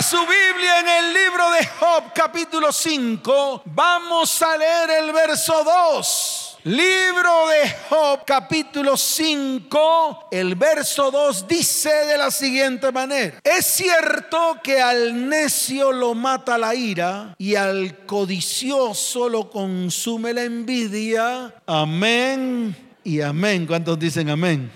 Su Biblia en el libro de Job capítulo 5. Vamos a leer el verso 2. Libro de Job capítulo 5, el verso 2 dice de la siguiente manera. Es cierto que al necio lo mata la ira y al codicioso lo consume la envidia. Amén y amén. ¿Cuántos dicen amén?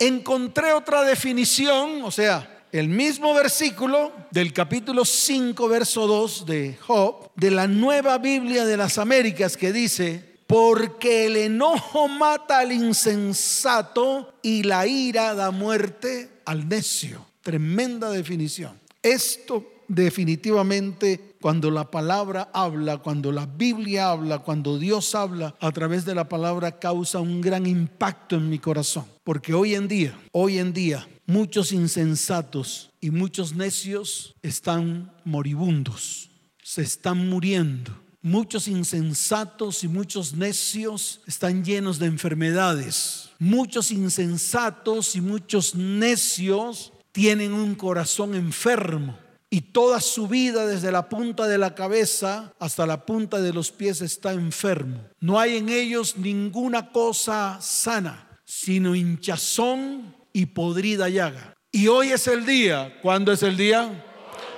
Encontré otra definición, o sea, el mismo versículo del capítulo 5, verso 2 de Job, de la nueva Biblia de las Américas que dice, porque el enojo mata al insensato y la ira da muerte al necio. Tremenda definición. Esto definitivamente cuando la palabra habla, cuando la Biblia habla, cuando Dios habla a través de la palabra causa un gran impacto en mi corazón. Porque hoy en día, hoy en día, muchos insensatos y muchos necios están moribundos, se están muriendo Muchos insensatos y muchos necios están llenos de enfermedades. Muchos insensatos y muchos necios tienen un corazón enfermo. Y toda su vida, desde la punta de la cabeza hasta la punta de los pies, está enfermo. No hay en ellos ninguna cosa sana, sino hinchazón y podrida llaga. Y hoy es el día. ¿Cuándo es el día?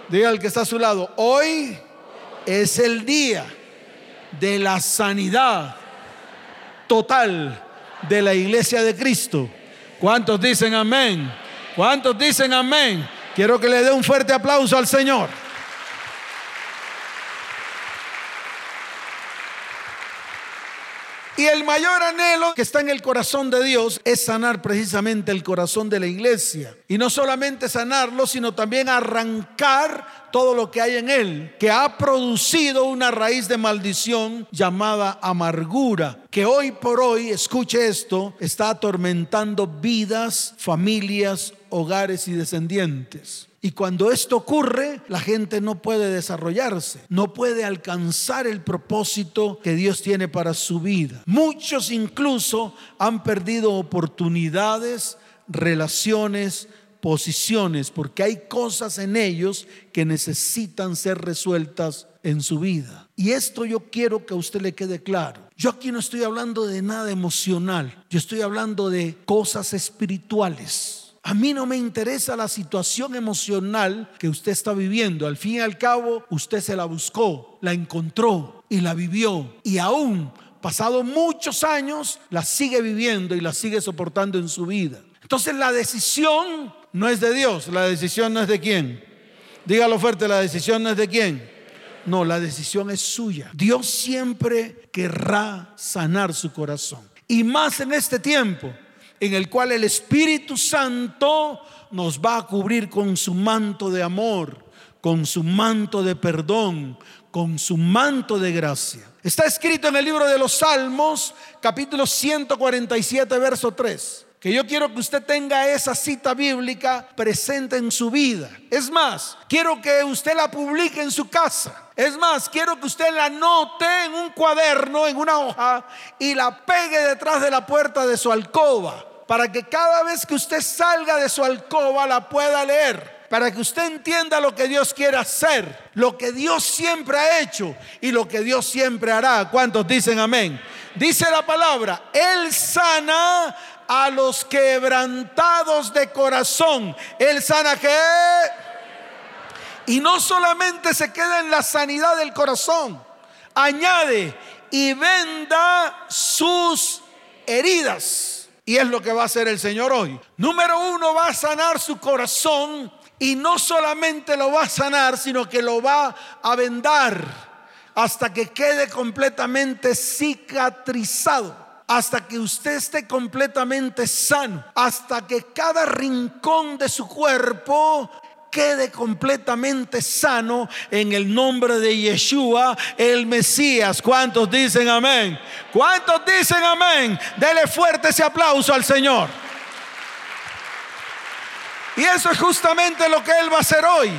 Diga al que está a su lado, hoy es el día de la sanidad total de la iglesia de Cristo. ¿Cuántos dicen amén? ¿Cuántos dicen amén? Quiero que le dé un fuerte aplauso al Señor. Y el mayor anhelo que está en el corazón de Dios es sanar precisamente el corazón de la iglesia. Y no solamente sanarlo, sino también arrancar todo lo que hay en él, que ha producido una raíz de maldición llamada amargura, que hoy por hoy, escuche esto, está atormentando vidas, familias, hogares y descendientes. Y cuando esto ocurre, la gente no puede desarrollarse, no puede alcanzar el propósito que Dios tiene para su vida. Muchos incluso han perdido oportunidades, relaciones, posiciones, porque hay cosas en ellos que necesitan ser resueltas en su vida. Y esto yo quiero que a usted le quede claro. Yo aquí no estoy hablando de nada emocional, yo estoy hablando de cosas espirituales. A mí no me interesa la situación emocional que usted está viviendo. Al fin y al cabo, usted se la buscó, la encontró y la vivió. Y aún, pasado muchos años, la sigue viviendo y la sigue soportando en su vida. Entonces la decisión no es de Dios, la decisión no es de quién. Dígalo fuerte, la decisión no es de quién. No, la decisión es suya. Dios siempre querrá sanar su corazón. Y más en este tiempo en el cual el Espíritu Santo nos va a cubrir con su manto de amor, con su manto de perdón, con su manto de gracia. Está escrito en el libro de los Salmos, capítulo 147, verso 3 que yo quiero que usted tenga esa cita bíblica presente en su vida. Es más, quiero que usted la publique en su casa. Es más, quiero que usted la note en un cuaderno, en una hoja, y la pegue detrás de la puerta de su alcoba para que cada vez que usted salga de su alcoba la pueda leer, para que usted entienda lo que Dios quiere hacer, lo que Dios siempre ha hecho y lo que Dios siempre hará. ¿Cuántos dicen amén? Dice la palabra, Él sana a los quebrantados de corazón. Él sana que... Y no solamente se queda en la sanidad del corazón, añade y venda sus heridas. Y es lo que va a hacer el Señor hoy. Número uno, va a sanar su corazón y no solamente lo va a sanar, sino que lo va a vendar hasta que quede completamente cicatrizado hasta que usted esté completamente sano, hasta que cada rincón de su cuerpo quede completamente sano en el nombre de Yeshua, el Mesías. ¿Cuántos dicen amén? ¿Cuántos dicen amén? Dele fuerte ese aplauso al Señor. Y eso es justamente lo que Él va a hacer hoy.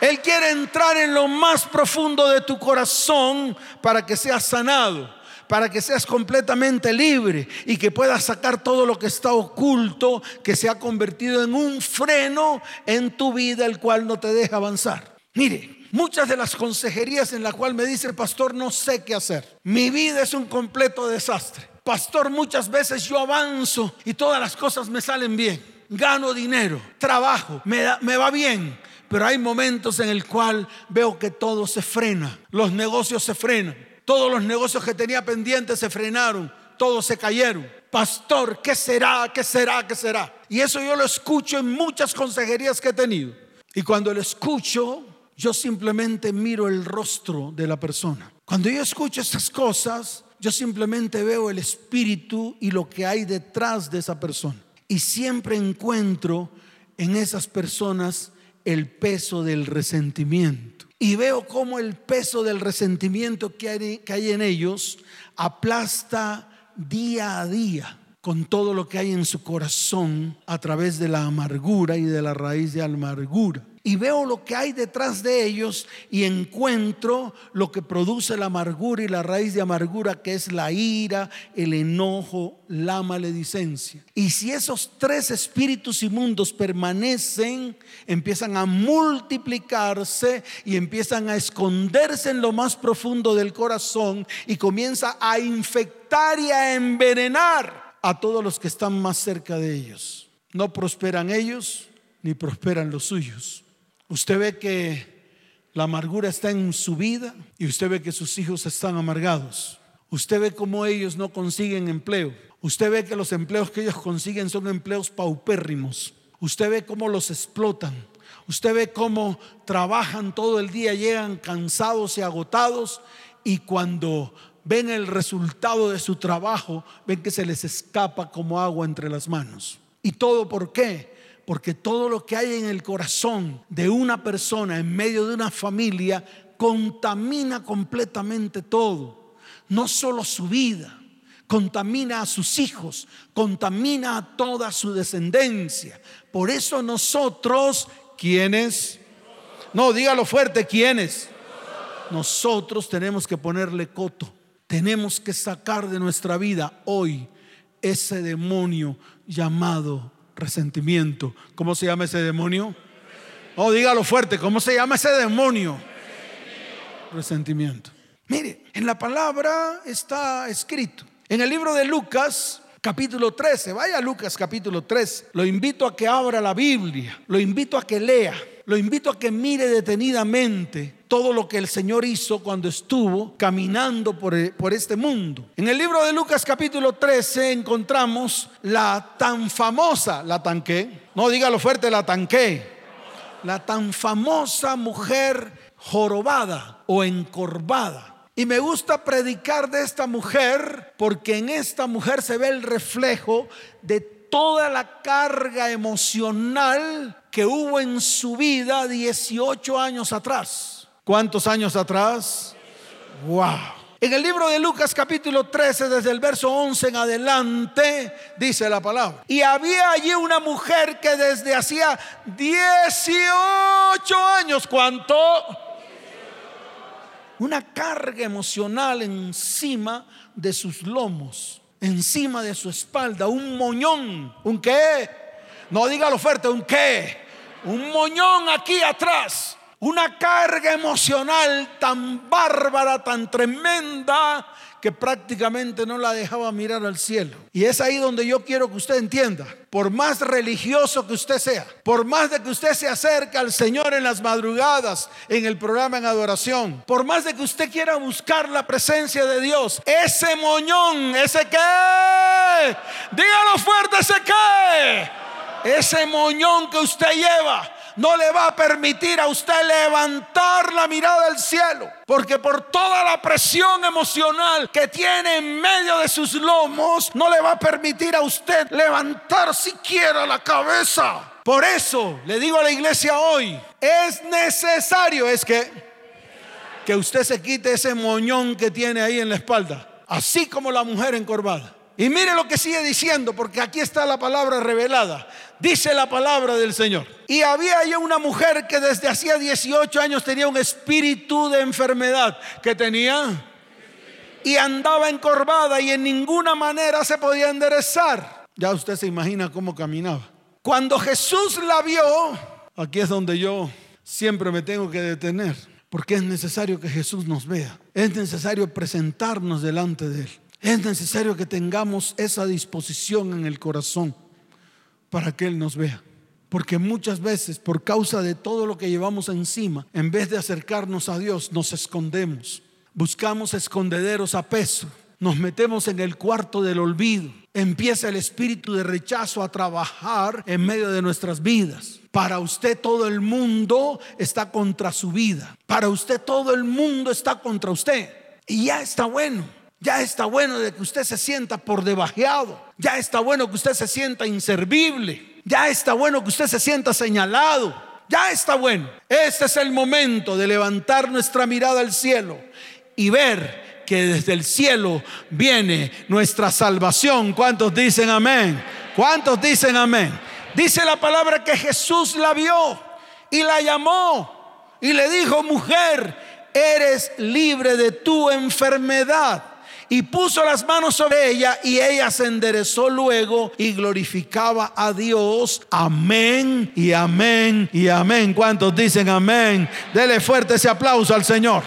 Él quiere entrar en lo más profundo de tu corazón para que seas sanado para que seas completamente libre y que puedas sacar todo lo que está oculto, que se ha convertido en un freno en tu vida, el cual no te deja avanzar. Mire, muchas de las consejerías en las cuales me dice el pastor, no sé qué hacer. Mi vida es un completo desastre. Pastor, muchas veces yo avanzo y todas las cosas me salen bien. Gano dinero, trabajo, me, me va bien. Pero hay momentos en el cual veo que todo se frena. Los negocios se frenan. Todos los negocios que tenía pendientes se frenaron. Todos se cayeron. Pastor, ¿qué será? ¿Qué será? ¿Qué será? Y eso yo lo escucho en muchas consejerías que he tenido. Y cuando lo escucho, yo simplemente miro el rostro de la persona. Cuando yo escucho estas cosas, yo simplemente veo el espíritu y lo que hay detrás de esa persona. Y siempre encuentro en esas personas el peso del resentimiento. Y veo cómo el peso del resentimiento que hay, que hay en ellos aplasta día a día con todo lo que hay en su corazón a través de la amargura y de la raíz de amargura y veo lo que hay detrás de ellos y encuentro lo que produce la amargura y la raíz de amargura que es la ira, el enojo, la maledicencia. Y si esos tres espíritus inmundos permanecen, empiezan a multiplicarse y empiezan a esconderse en lo más profundo del corazón y comienza a infectar y a envenenar a todos los que están más cerca de ellos. No prosperan ellos ni prosperan los suyos. Usted ve que la amargura está en su vida y usted ve que sus hijos están amargados. Usted ve cómo ellos no consiguen empleo. Usted ve que los empleos que ellos consiguen son empleos paupérrimos. Usted ve cómo los explotan. Usted ve cómo trabajan todo el día, llegan cansados y agotados y cuando ven el resultado de su trabajo, ven que se les escapa como agua entre las manos. ¿Y todo por qué? Porque todo lo que hay en el corazón de una persona, en medio de una familia, contamina completamente todo. No solo su vida, contamina a sus hijos, contamina a toda su descendencia. Por eso nosotros, ¿quiénes? No, dígalo fuerte, ¿quiénes? Nosotros tenemos que ponerle coto. Tenemos que sacar de nuestra vida hoy ese demonio llamado resentimiento. ¿Cómo se llama ese demonio? Oh, dígalo fuerte, ¿cómo se llama ese demonio? Resentimiento. Mire, en la palabra está escrito. En el libro de Lucas, capítulo 13, vaya Lucas capítulo 3, lo invito a que abra la Biblia, lo invito a que lea, lo invito a que mire detenidamente todo lo que el Señor hizo cuando estuvo caminando por, e, por, este mundo. En el libro de Lucas capítulo 13 encontramos la tan famosa, la tanqué, no dígalo fuerte, la tanqué, la tan famosa mujer jorobada o encorvada. Y me gusta predicar de esta mujer porque en esta mujer se ve el reflejo de toda la carga emocional que hubo en su vida 18 años atrás. ¿Cuántos años atrás? Wow. En el libro de Lucas capítulo 13, desde el verso 11 en adelante, dice la palabra. Y había allí una mujer que desde hacía 18 años, ¿cuánto? Una carga emocional encima de sus lomos, encima de su espalda, un moñón, un qué. No dígalo fuerte, un qué. Un moñón aquí atrás. Una carga emocional tan bárbara, tan tremenda, que prácticamente no la dejaba mirar al cielo. Y es ahí donde yo quiero que usted entienda, por más religioso que usted sea, por más de que usted se acerque al Señor en las madrugadas, en el programa en adoración, por más de que usted quiera buscar la presencia de Dios, ese moñón, ese qué, dígalo fuerte, ese qué, ese moñón que usted lleva no le va a permitir a usted levantar la mirada del cielo. Porque por toda la presión emocional que tiene en medio de sus lomos, no le va a permitir a usted levantar siquiera la cabeza. Por eso le digo a la iglesia hoy, es necesario, es que, que usted se quite ese moñón que tiene ahí en la espalda. Así como la mujer encorvada. Y mire lo que sigue diciendo, porque aquí está la palabra revelada. Dice la palabra del Señor. Y había ya una mujer que desde hacía 18 años tenía un espíritu de enfermedad. que tenía? y andaba encorvada y en ninguna manera se podía enderezar. Ya usted se imagina cómo caminaba. Cuando Jesús la vio, aquí es donde yo siempre me tengo que detener, porque es necesario que Jesús nos vea. Es necesario presentarnos delante de Él. Es necesario que tengamos esa disposición en el corazón para que Él nos vea. Porque muchas veces, por causa de todo lo que llevamos encima, en vez de acercarnos a Dios, nos escondemos. Buscamos escondederos a peso. Nos metemos en el cuarto del olvido. Empieza el espíritu de rechazo a trabajar en medio de nuestras vidas. Para usted todo el mundo está contra su vida. Para usted todo el mundo está contra usted. Y ya está bueno. Ya está bueno de que usted se sienta por debajeado. Ya está bueno que usted se sienta inservible. Ya está bueno que usted se sienta señalado. Ya está bueno. Este es el momento de levantar nuestra mirada al cielo y ver que desde el cielo viene nuestra salvación. ¿Cuántos dicen amén? ¿Cuántos dicen amén? Dice la palabra que Jesús la vio y la llamó y le dijo, mujer, eres libre de tu enfermedad y puso las manos sobre ella y ella se enderezó luego y glorificaba a Dios. Amén y amén y amén. ¿Cuántos dicen amén? Dele fuerte ese aplauso al Señor.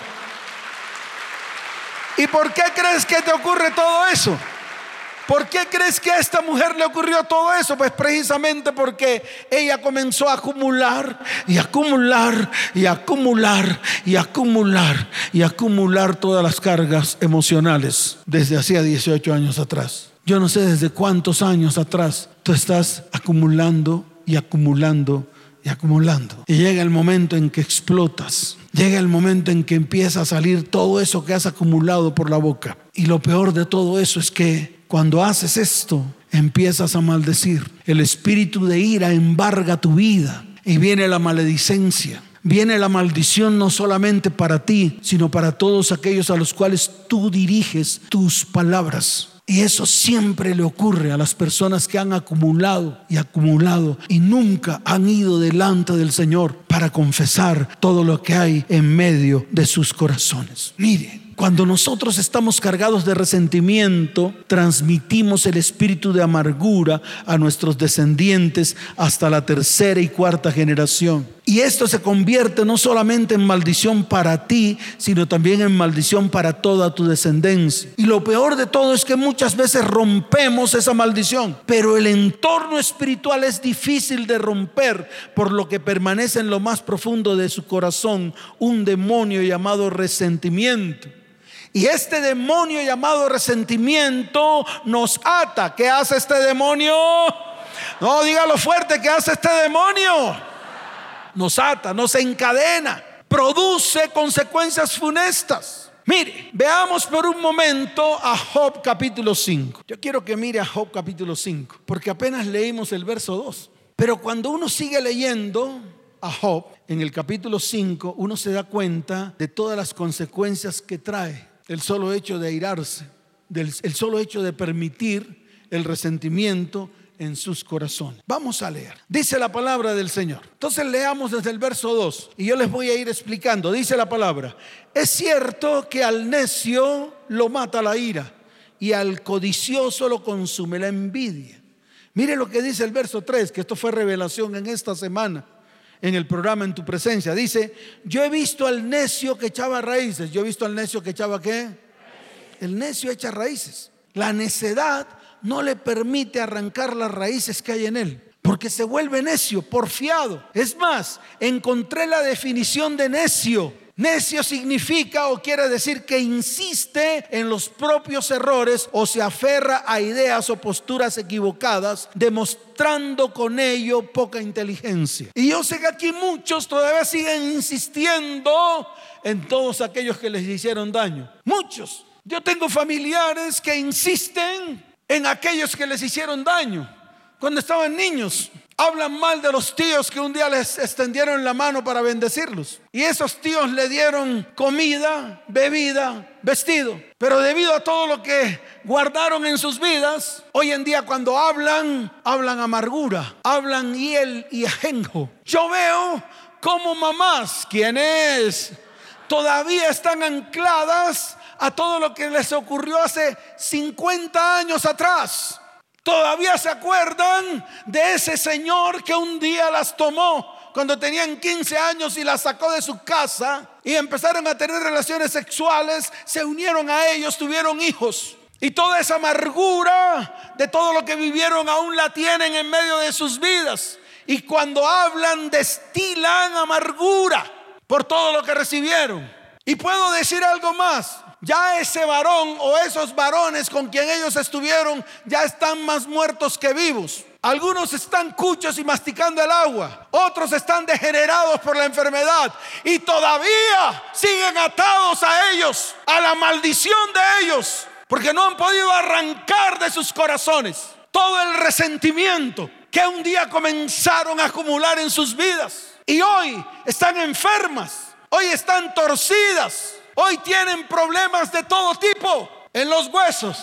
¿Y por qué crees que te ocurre todo eso? ¿Por qué crees que a esta mujer le ocurrió todo eso? Pues precisamente porque ella comenzó a acumular y acumular y acumular y acumular y acumular todas las cargas emocionales desde hacía 18 años atrás. Yo no sé desde cuántos años atrás tú estás acumulando y acumulando y acumulando. Y llega el momento en que explotas. Llega el momento en que empieza a salir todo eso que has acumulado por la boca. Y lo peor de todo eso es que cuando haces esto, empiezas a maldecir. El espíritu de ira embarga tu vida y viene la maledicencia. Viene la maldición no solamente para ti, sino para todos aquellos a los cuales tú diriges tus palabras. Y eso siempre le ocurre a las personas que han acumulado y acumulado y nunca han ido delante del Señor para confesar todo lo que hay en medio de sus corazones. Miren, cuando nosotros estamos cargados de resentimiento, transmitimos el espíritu de amargura a nuestros descendientes hasta la tercera y cuarta generación. Y esto se convierte no solamente en maldición para ti, sino también en maldición para toda tu descendencia. Y lo peor de todo es que muchas veces rompemos esa maldición, pero el entorno espiritual es difícil de romper, por lo que permanece en lo más profundo de su corazón un demonio llamado resentimiento. Y este demonio llamado resentimiento nos ata. ¿Qué hace este demonio? No, dígalo fuerte, ¿qué hace este demonio? Nos ata, nos encadena, produce consecuencias funestas. Mire, veamos por un momento a Job capítulo 5. Yo quiero que mire a Job capítulo 5, porque apenas leímos el verso 2. Pero cuando uno sigue leyendo a Job en el capítulo 5, uno se da cuenta de todas las consecuencias que trae el solo hecho de airarse, el solo hecho de permitir el resentimiento en sus corazones. Vamos a leer. Dice la palabra del Señor. Entonces leamos desde el verso 2 y yo les voy a ir explicando. Dice la palabra, es cierto que al necio lo mata la ira y al codicioso lo consume la envidia. Mire lo que dice el verso 3, que esto fue revelación en esta semana en el programa En tu presencia. Dice, yo he visto al necio que echaba raíces. Yo he visto al necio que echaba qué? El necio echa raíces. La necedad no le permite arrancar las raíces que hay en él. Porque se vuelve necio, porfiado. Es más, encontré la definición de necio Necio significa o quiere decir que insiste en los propios errores o se aferra a ideas o posturas equivocadas, demostrando con ello poca inteligencia. Y yo sé que aquí muchos todavía siguen insistiendo en todos aquellos que les hicieron daño. Muchos. Yo tengo familiares que insisten en aquellos que les hicieron daño cuando estaban niños. Hablan mal de los tíos que un día les extendieron la mano para bendecirlos. Y esos tíos le dieron comida, bebida, vestido. Pero debido a todo lo que guardaron en sus vidas, hoy en día cuando hablan, hablan amargura, hablan hiel y ajenjo. Yo veo como mamás, quienes todavía están ancladas a todo lo que les ocurrió hace 50 años atrás. Todavía se acuerdan de ese señor que un día las tomó cuando tenían 15 años y las sacó de su casa y empezaron a tener relaciones sexuales, se unieron a ellos, tuvieron hijos. Y toda esa amargura de todo lo que vivieron aún la tienen en medio de sus vidas. Y cuando hablan, destilan amargura por todo lo que recibieron. Y puedo decir algo más. Ya ese varón o esos varones con quien ellos estuvieron ya están más muertos que vivos. Algunos están cuchos y masticando el agua. Otros están degenerados por la enfermedad. Y todavía siguen atados a ellos, a la maldición de ellos. Porque no han podido arrancar de sus corazones todo el resentimiento que un día comenzaron a acumular en sus vidas. Y hoy están enfermas. Hoy están torcidas Hoy tienen problemas de todo tipo en los huesos,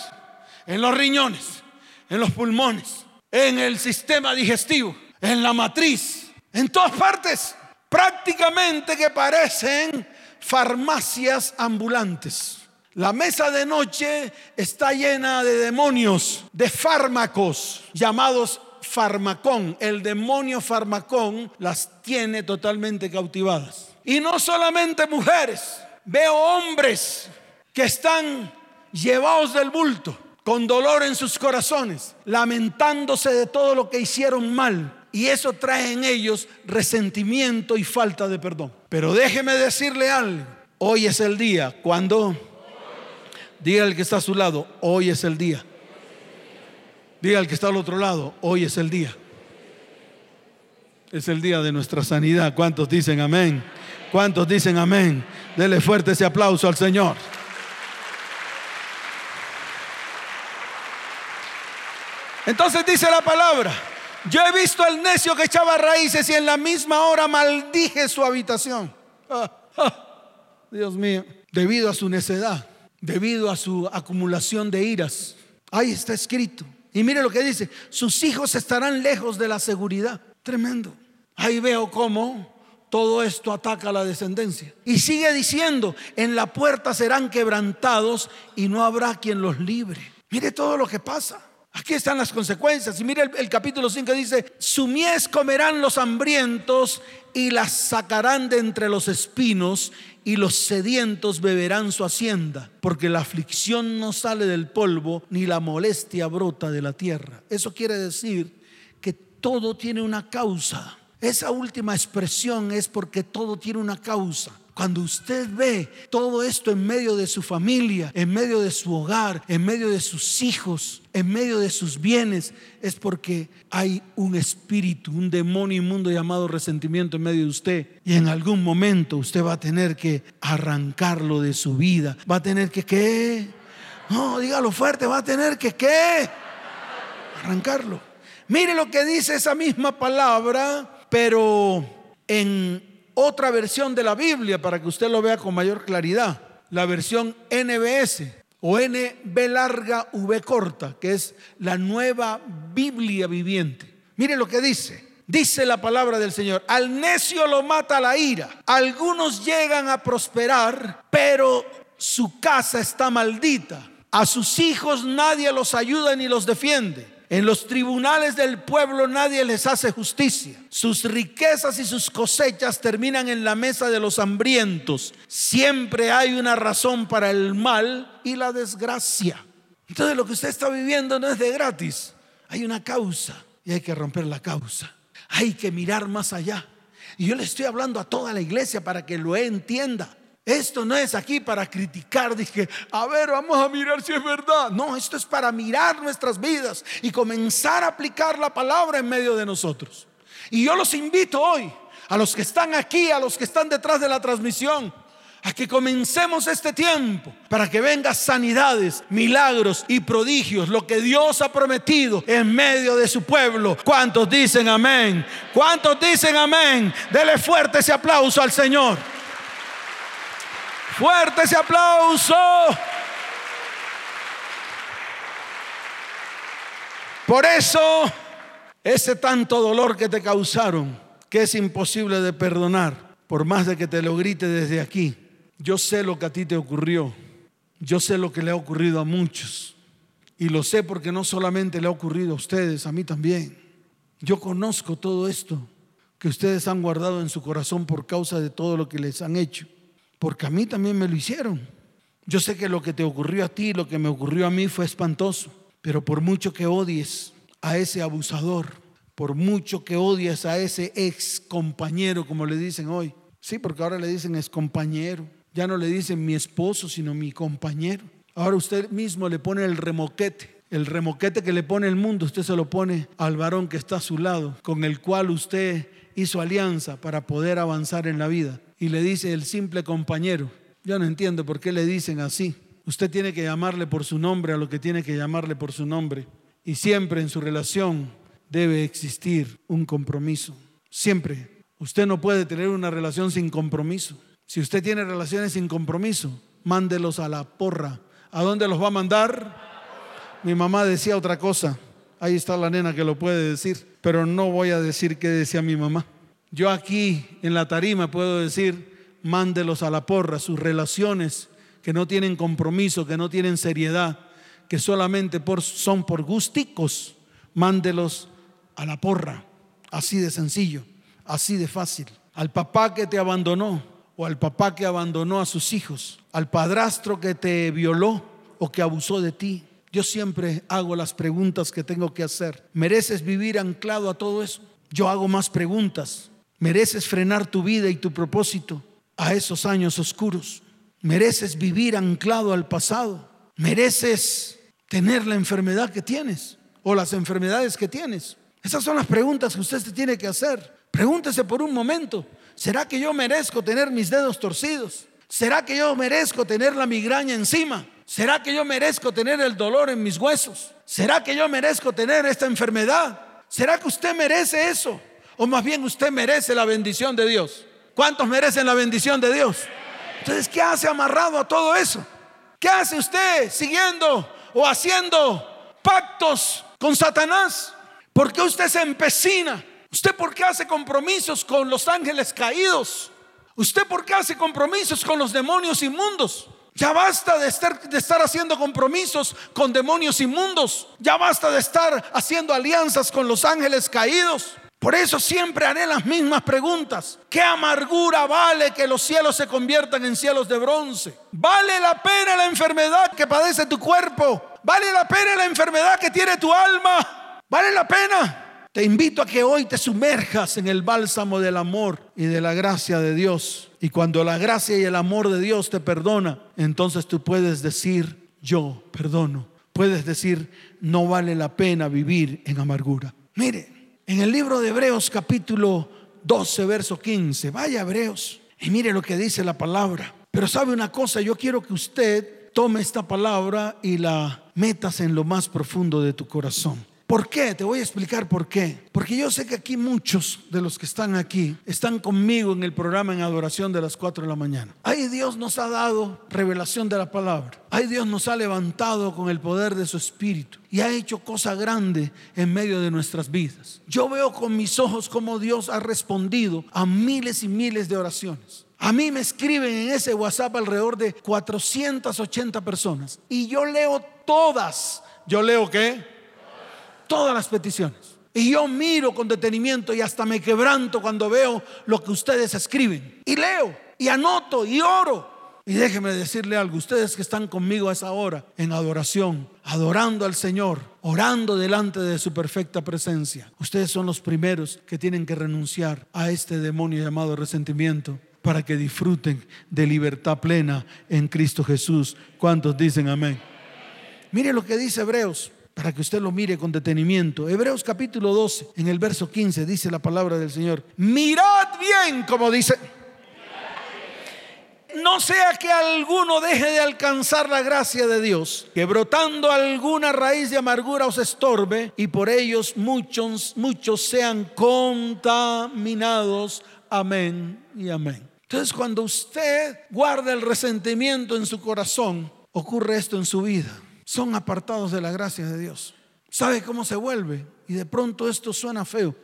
en los riñones, en los pulmones, en el sistema digestivo, en la matriz, en todas partes. Prácticamente que parecen farmacias ambulantes. La mesa de noche está llena de demonios, de fármacos llamados farmacón. El demonio farmacón las tiene totalmente cautivadas. Y no solamente mujeres, veo hombres que están llevados del bulto, con dolor en sus corazones, lamentándose de todo lo que hicieron mal. Y eso trae en ellos resentimiento y falta de perdón. Pero déjeme decirle algo. Hoy es el día. Cuando diga el que está a su lado, hoy es el día. Diga el que está al otro lado, hoy es el día. Es el día de nuestra sanidad. ¿Cuántos dicen amén? ¿Cuántos dicen amén? Dele fuerte ese aplauso al Señor. Entonces dice la palabra, yo he visto al necio que echaba raíces y en la misma hora maldije su habitación. Ah, ah, Dios mío, debido a su necedad, debido a su acumulación de iras. Ahí está escrito. Y mire lo que dice, sus hijos estarán lejos de la seguridad. Tremendo. Ahí veo cómo todo esto ataca a la descendencia. Y sigue diciendo, en la puerta serán quebrantados y no habrá quien los libre. Mire todo lo que pasa. Aquí están las consecuencias. Y mire el, capítulo 5 dice, su mies comerán los hambrientos y las sacarán de entre los espinos y los sedientos beberán su hacienda, porque la aflicción no sale del polvo ni la molestia brota de la tierra. Eso quiere decir que todo tiene una causa. Esa última expresión es porque todo tiene una causa. Cuando usted ve todo esto en medio de su familia, en medio de su hogar, en medio de sus hijos, en medio de sus bienes, es porque hay un espíritu, un demonio inmundo llamado resentimiento en medio de usted. Y en algún momento usted va a tener que arrancarlo de su vida. Va a tener que, ¿qué? No, dígalo fuerte, va a tener que, ¿qué? Arrancarlo. Mire lo que dice esa misma palabra pero en otra versión de la Biblia, para que usted lo vea con mayor claridad, la versión NBS o NB larga V corta, que es la nueva Biblia viviente. Mire lo que dice. Dice la palabra del Señor, al necio lo mata la ira. Algunos llegan a prosperar, pero su casa está maldita. A sus hijos nadie los ayuda ni los defiende. En los tribunales del pueblo nadie les hace justicia. Sus riquezas y sus cosechas terminan en la mesa de los hambrientos. Siempre hay una razón para el mal y la desgracia. Entonces lo que usted está viviendo no es de gratis. Hay una causa y hay que romper la causa. Hay que mirar más allá. Y yo le estoy hablando a toda la iglesia para que lo entienda. Esto no es aquí para criticar, dije, a ver, vamos a mirar si es verdad. No, esto es para mirar nuestras vidas y comenzar a aplicar la palabra en medio de nosotros. Y yo los invito hoy, a los que están aquí, a los que están detrás de la transmisión, a que comencemos este tiempo para que vengan sanidades, milagros y prodigios, lo que Dios ha prometido en medio de su pueblo. ¿Cuántos dicen amén? ¿Cuántos dicen amén? Dele fuerte ese aplauso al Señor. Fuerte ese aplauso. Por eso, ese tanto dolor que te causaron, que es imposible de perdonar, por más de que te lo grite desde aquí, yo sé lo que a ti te ocurrió. Yo sé lo que le ha ocurrido a muchos. Y lo sé porque no solamente le ha ocurrido a ustedes, a mí también. Yo conozco todo esto que ustedes han guardado en su corazón por causa de todo lo que les han hecho. Porque a mí también me lo hicieron. Yo sé que lo que te ocurrió a ti, lo que me ocurrió a mí fue espantoso. Pero por mucho que odies a ese abusador, por mucho que odies a ese ex compañero, como le dicen hoy, sí, porque ahora le dicen ex compañero, ya no le dicen mi esposo, sino mi compañero. Ahora usted mismo le pone el remoquete. El remoquete que le pone el mundo, usted se lo pone al varón que está a su lado, con el cual usted hizo alianza para poder avanzar en la vida. Y le dice el simple compañero. Yo no entiendo por qué le dicen así. Usted tiene que llamarle por su nombre a lo que tiene que llamarle por su nombre. Y siempre en su relación debe existir un compromiso. Siempre. Usted no puede tener una relación sin compromiso. Si usted tiene relaciones sin compromiso, mándelos a la porra. ¿A dónde los va a mandar? Mi mamá decía otra cosa. Ahí está la nena que lo puede decir. Pero no voy a decir qué decía mi mamá. Yo aquí en la tarima puedo decir, mándelos a la porra, sus relaciones que no tienen compromiso, que no tienen seriedad, que solamente son por gusticos, mándelos a la porra. Así de sencillo, así de fácil. Al papá que te abandonó, o al papá que abandonó a sus hijos, al padrastro que te violó o que abusó de ti. Yo siempre hago las preguntas que tengo que hacer. ¿Mereces vivir anclado a todo eso? Yo hago más preguntas. ¿Mereces frenar tu vida y tu propósito a esos años oscuros? ¿Mereces vivir anclado al pasado? ¿Mereces tener la enfermedad que tienes o las enfermedades que tienes? Esas son las preguntas que usted se tiene que hacer. Pregúntese por un momento, ¿Será que yo merezco tener mis dedos torcidos? ¿Será que yo merezco tener la migraña encima? ¿Será que yo merezco tener el dolor en mis huesos? ¿Será que yo merezco tener esta enfermedad? ¿Será que usted merece eso? O más bien usted merece la bendición de Dios. ¿Cuántos merecen la bendición de Dios? Entonces, ¿qué hace amarrado a todo eso? ¿Qué hace usted siguiendo o haciendo pactos con Satanás? ¿Por qué usted se empecina ¿Usted por qué hace compromisos con los ángeles caídos? ¿Usted por qué hace compromisos con los demonios inmundos? Ya basta de estar, de estar haciendo compromisos con demonios inmundos. Ya basta de estar haciendo alianzas con los ángeles caídos. Por eso siempre haré las mismas preguntas. ¿Qué amargura vale que los cielos se conviertan en cielos de bronce? ¿Vale la pena la enfermedad que padece tu cuerpo? ¿Vale la pena la enfermedad que tiene tu alma? ¿Vale la pena? Te invito a que hoy te sumerjas en el bálsamo del amor y de la gracia de Dios. Y cuando la gracia y el amor de Dios te perdona, entonces tú puedes decir, yo perdono. Puedes decir, no vale la pena vivir en amargura. Mire, en el libro de Hebreos capítulo 12, verso 15, vaya Hebreos y mire lo que dice la palabra. Pero sabe una cosa, yo quiero que usted tome esta palabra y la metas en lo más profundo de tu corazón. ¿Por qué? Te voy a explicar por qué. Porque yo sé que aquí muchos de los que están aquí están conmigo en el programa en adoración de las 4 de la mañana. Ahí Dios nos ha dado revelación de la palabra. Ahí Dios nos ha levantado con el poder de su espíritu y ha hecho cosa grande en medio de nuestras vidas. Yo veo con mis ojos cómo Dios ha respondido a miles y miles de oraciones. A mí me escriben en ese WhatsApp alrededor de 480 personas y yo leo todas. ¿Yo leo qué? Todas las peticiones. Y yo miro con detenimiento y hasta me quebranto cuando veo lo que ustedes escriben. Y leo, y anoto, y oro. Y déjeme decirle algo, ustedes que están conmigo a esa hora en adoración, adorando al Señor, orando delante de su perfecta presencia, ustedes son los primeros que tienen que renunciar a este demonio llamado resentimiento para que disfruten de libertad plena en Cristo Jesús. ¿Cuántos dicen amén? Mire lo que dice Hebreos para que usted lo mire con detenimiento. Hebreos capítulo 12, en el verso 15, dice la palabra del Señor. Mirad bien, como dice. No sea que alguno deje de alcanzar la gracia de Dios, que brotando alguna raíz de amargura os estorbe y por ellos muchos, muchos sean contaminados. Amén y amén. Entonces cuando usted guarda el resentimiento en su corazón, ocurre esto en su vida son apartados de la gracia de Dios. ¿Sabe cómo se vuelve? Y de pronto esto suena feo.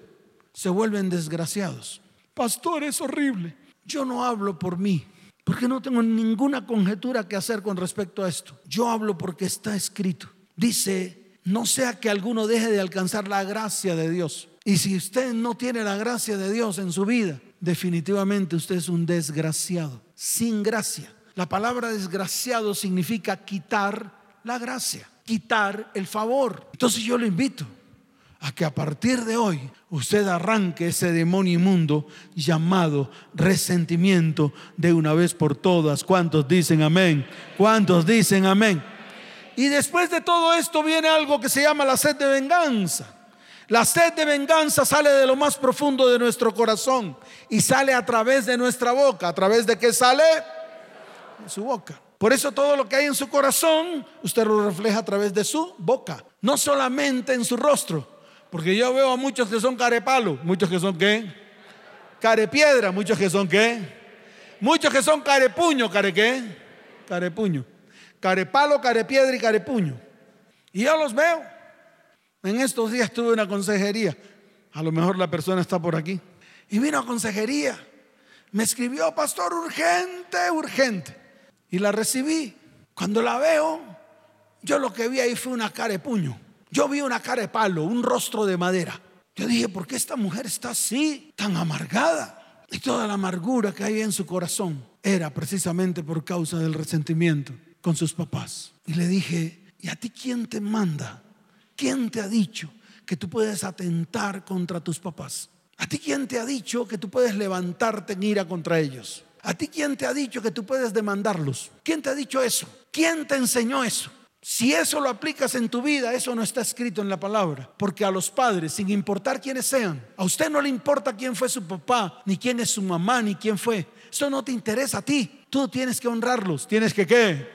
Se vuelven desgraciados. Pastor, es horrible. Yo no hablo por mí. Porque no tengo ninguna conjetura que hacer con respecto a esto. Yo hablo porque está escrito. Dice, no sea que alguno deje de alcanzar la gracia de Dios. Y si usted no tiene la gracia de Dios en su vida, definitivamente usted es un desgraciado, sin gracia. La palabra desgraciado significa quitar la gracia, quitar el favor. Entonces yo lo invito a que a partir de hoy usted arranque ese demonio inmundo llamado resentimiento de una vez por todas. ¿Cuántos dicen amén? ¿Cuántos dicen amén? Y después de todo esto viene algo que se llama la sed de venganza. La sed de venganza sale de lo más profundo de nuestro corazón y sale a través de nuestra boca. ¿A través de qué sale? De su boca. Por eso todo lo que hay en su corazón, usted lo refleja a través de su boca, no solamente en su rostro. Porque yo veo a muchos que son carepalo, muchos que son qué? Carepiedra, muchos que son qué? Muchos que son carepuño, care qué? Carepuño. Carepalo, carepiedra y carepuño. Y yo los veo. En estos días tuve una consejería. A lo mejor la persona está por aquí. Y vino a consejería. Me escribió, pastor, urgente, urgente. Y la recibí. Cuando la veo, yo lo que vi ahí fue una cara de puño. Yo vi una cara de palo, un rostro de madera. Yo dije, ¿por qué esta mujer está así, tan amargada? Y toda la amargura que hay en su corazón era precisamente por causa del resentimiento con sus papás. Y le dije, ¿y a ti quién te manda? ¿Quién te ha dicho que tú puedes atentar contra tus papás? ¿A ti quién te ha dicho que tú puedes levantarte en ira contra ellos? ¿A ti quién te ha dicho que tú puedes demandarlos? ¿Quién te ha dicho eso? ¿Quién te enseñó eso? Si eso lo aplicas en tu vida, eso no está escrito en la palabra. Porque a los padres, sin importar quiénes sean, a usted no le importa quién fue su papá, ni quién es su mamá, ni quién fue. Eso no te interesa a ti. Tú tienes que honrarlos. Tienes que qué?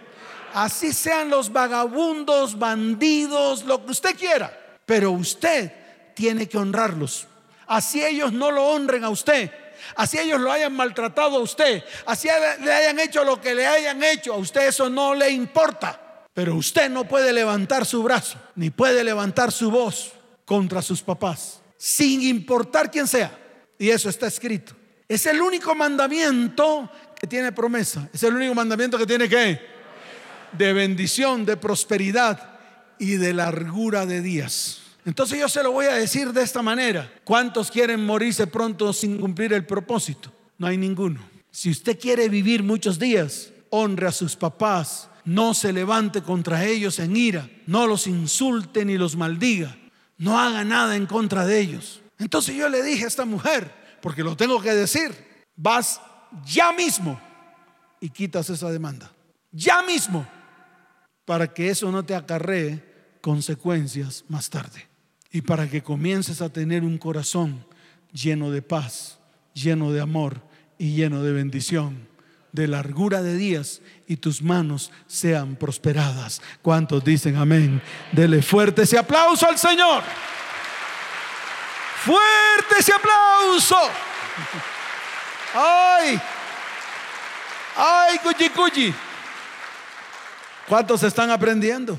Así sean los vagabundos, bandidos, lo que usted quiera. Pero usted tiene que honrarlos. Así ellos no lo honren a usted. Así ellos lo hayan maltratado a usted. Así le hayan hecho lo que le hayan hecho. A usted eso no le importa. Pero usted no puede levantar su brazo, ni puede levantar su voz contra sus papás, sin importar quién sea. Y eso está escrito. Es el único mandamiento que tiene promesa. Es el único mandamiento que tiene que de bendición, de prosperidad y de largura de días. Entonces yo se lo voy a decir de esta manera. ¿Cuántos quieren morirse pronto sin cumplir el propósito? No hay ninguno. Si usted quiere vivir muchos días, honre a sus papás, no se levante contra ellos en ira, no los insulte ni los maldiga, no haga nada en contra de ellos. Entonces yo le dije a esta mujer, porque lo tengo que decir, vas ya mismo y quitas esa demanda. Ya mismo, para que eso no te acarree consecuencias más tarde. Y para que comiences a tener un corazón lleno de paz, lleno de amor y lleno de bendición de largura de días y tus manos sean prosperadas. ¿Cuántos dicen amén? Dele fuerte ese aplauso al Señor. Fuerte ese aplauso. Ay, ay, cuchi cuchi. ¿Cuántos están aprendiendo?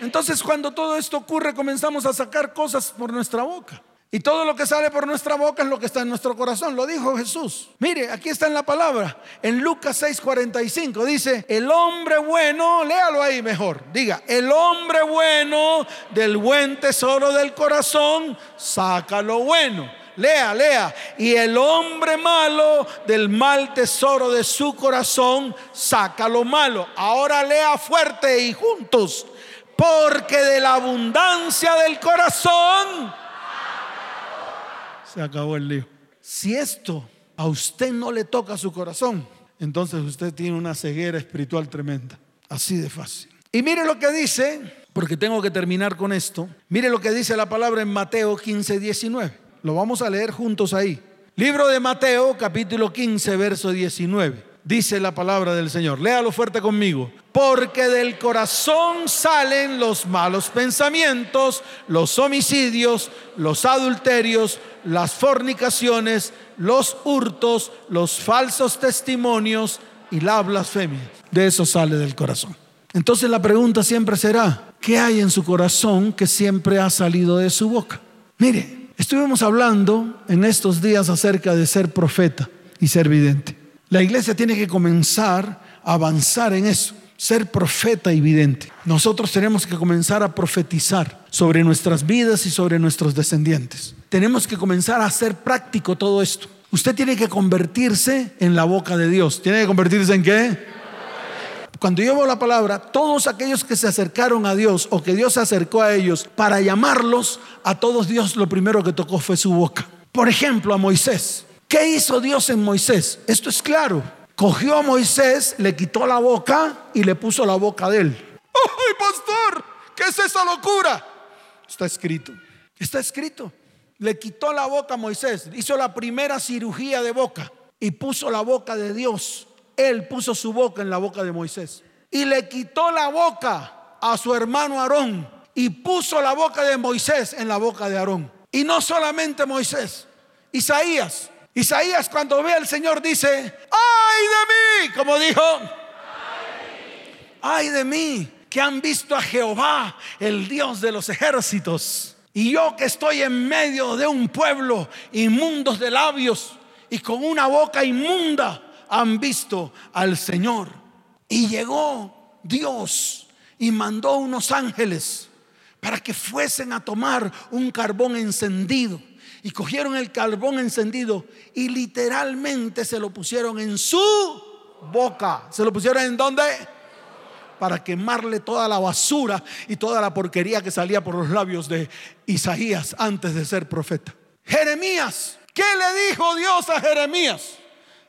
Entonces cuando todo esto ocurre comenzamos a sacar cosas por nuestra boca. Y todo lo que sale por nuestra boca es lo que está en nuestro corazón. Lo dijo Jesús. Mire, aquí está en la palabra. En Lucas 6:45 dice, el hombre bueno, léalo ahí mejor. Diga, el hombre bueno del buen tesoro del corazón saca lo bueno. Lea, lea. Y el hombre malo del mal tesoro de su corazón saca lo malo. Ahora lea fuerte y juntos. Porque de la abundancia del corazón se acabó el lío. Si esto a usted no le toca su corazón, entonces usted tiene una ceguera espiritual tremenda. Así de fácil. Y mire lo que dice, porque tengo que terminar con esto. Mire lo que dice la palabra en Mateo 15, 19. Lo vamos a leer juntos ahí. Libro de Mateo, capítulo 15, verso 19 dice la palabra del Señor. Léalo fuerte conmigo. Porque del corazón salen los malos pensamientos, los homicidios, los adulterios, las fornicaciones, los hurtos, los falsos testimonios y la blasfemia. De eso sale del corazón. Entonces la pregunta siempre será, ¿qué hay en su corazón que siempre ha salido de su boca? Mire, estuvimos hablando en estos días acerca de ser profeta y ser vidente. La iglesia tiene que comenzar a avanzar en eso, ser profeta y vidente. Nosotros tenemos que comenzar a profetizar sobre nuestras vidas y sobre nuestros descendientes. Tenemos que comenzar a hacer práctico todo esto. Usted tiene que convertirse en la boca de Dios. ¿Tiene que convertirse en qué? Cuando yo la palabra, todos aquellos que se acercaron a Dios o que Dios se acercó a ellos para llamarlos, a todos Dios lo primero que tocó fue su boca. Por ejemplo, a Moisés. ¿Qué hizo Dios en Moisés? Esto es claro. Cogió a Moisés, le quitó la boca y le puso la boca de él. ¡Ay, pastor! ¿Qué es esa locura? Está escrito. Está escrito. Le quitó la boca a Moisés. Hizo la primera cirugía de boca y puso la boca de Dios. Él puso su boca en la boca de Moisés. Y le quitó la boca a su hermano Aarón y puso la boca de Moisés en la boca de Aarón. Y no solamente Moisés, Isaías. Isaías cuando ve al Señor dice, ay de mí, como dijo, ay de mí, que han visto a Jehová, el Dios de los ejércitos. Y yo que estoy en medio de un pueblo inmundos de labios y con una boca inmunda, han visto al Señor. Y llegó Dios y mandó unos ángeles para que fuesen a tomar un carbón encendido. Y cogieron el carbón encendido y literalmente se lo pusieron en su boca. ¿Se lo pusieron en dónde? Para quemarle toda la basura y toda la porquería que salía por los labios de Isaías antes de ser profeta. Jeremías, ¿qué le dijo Dios a Jeremías?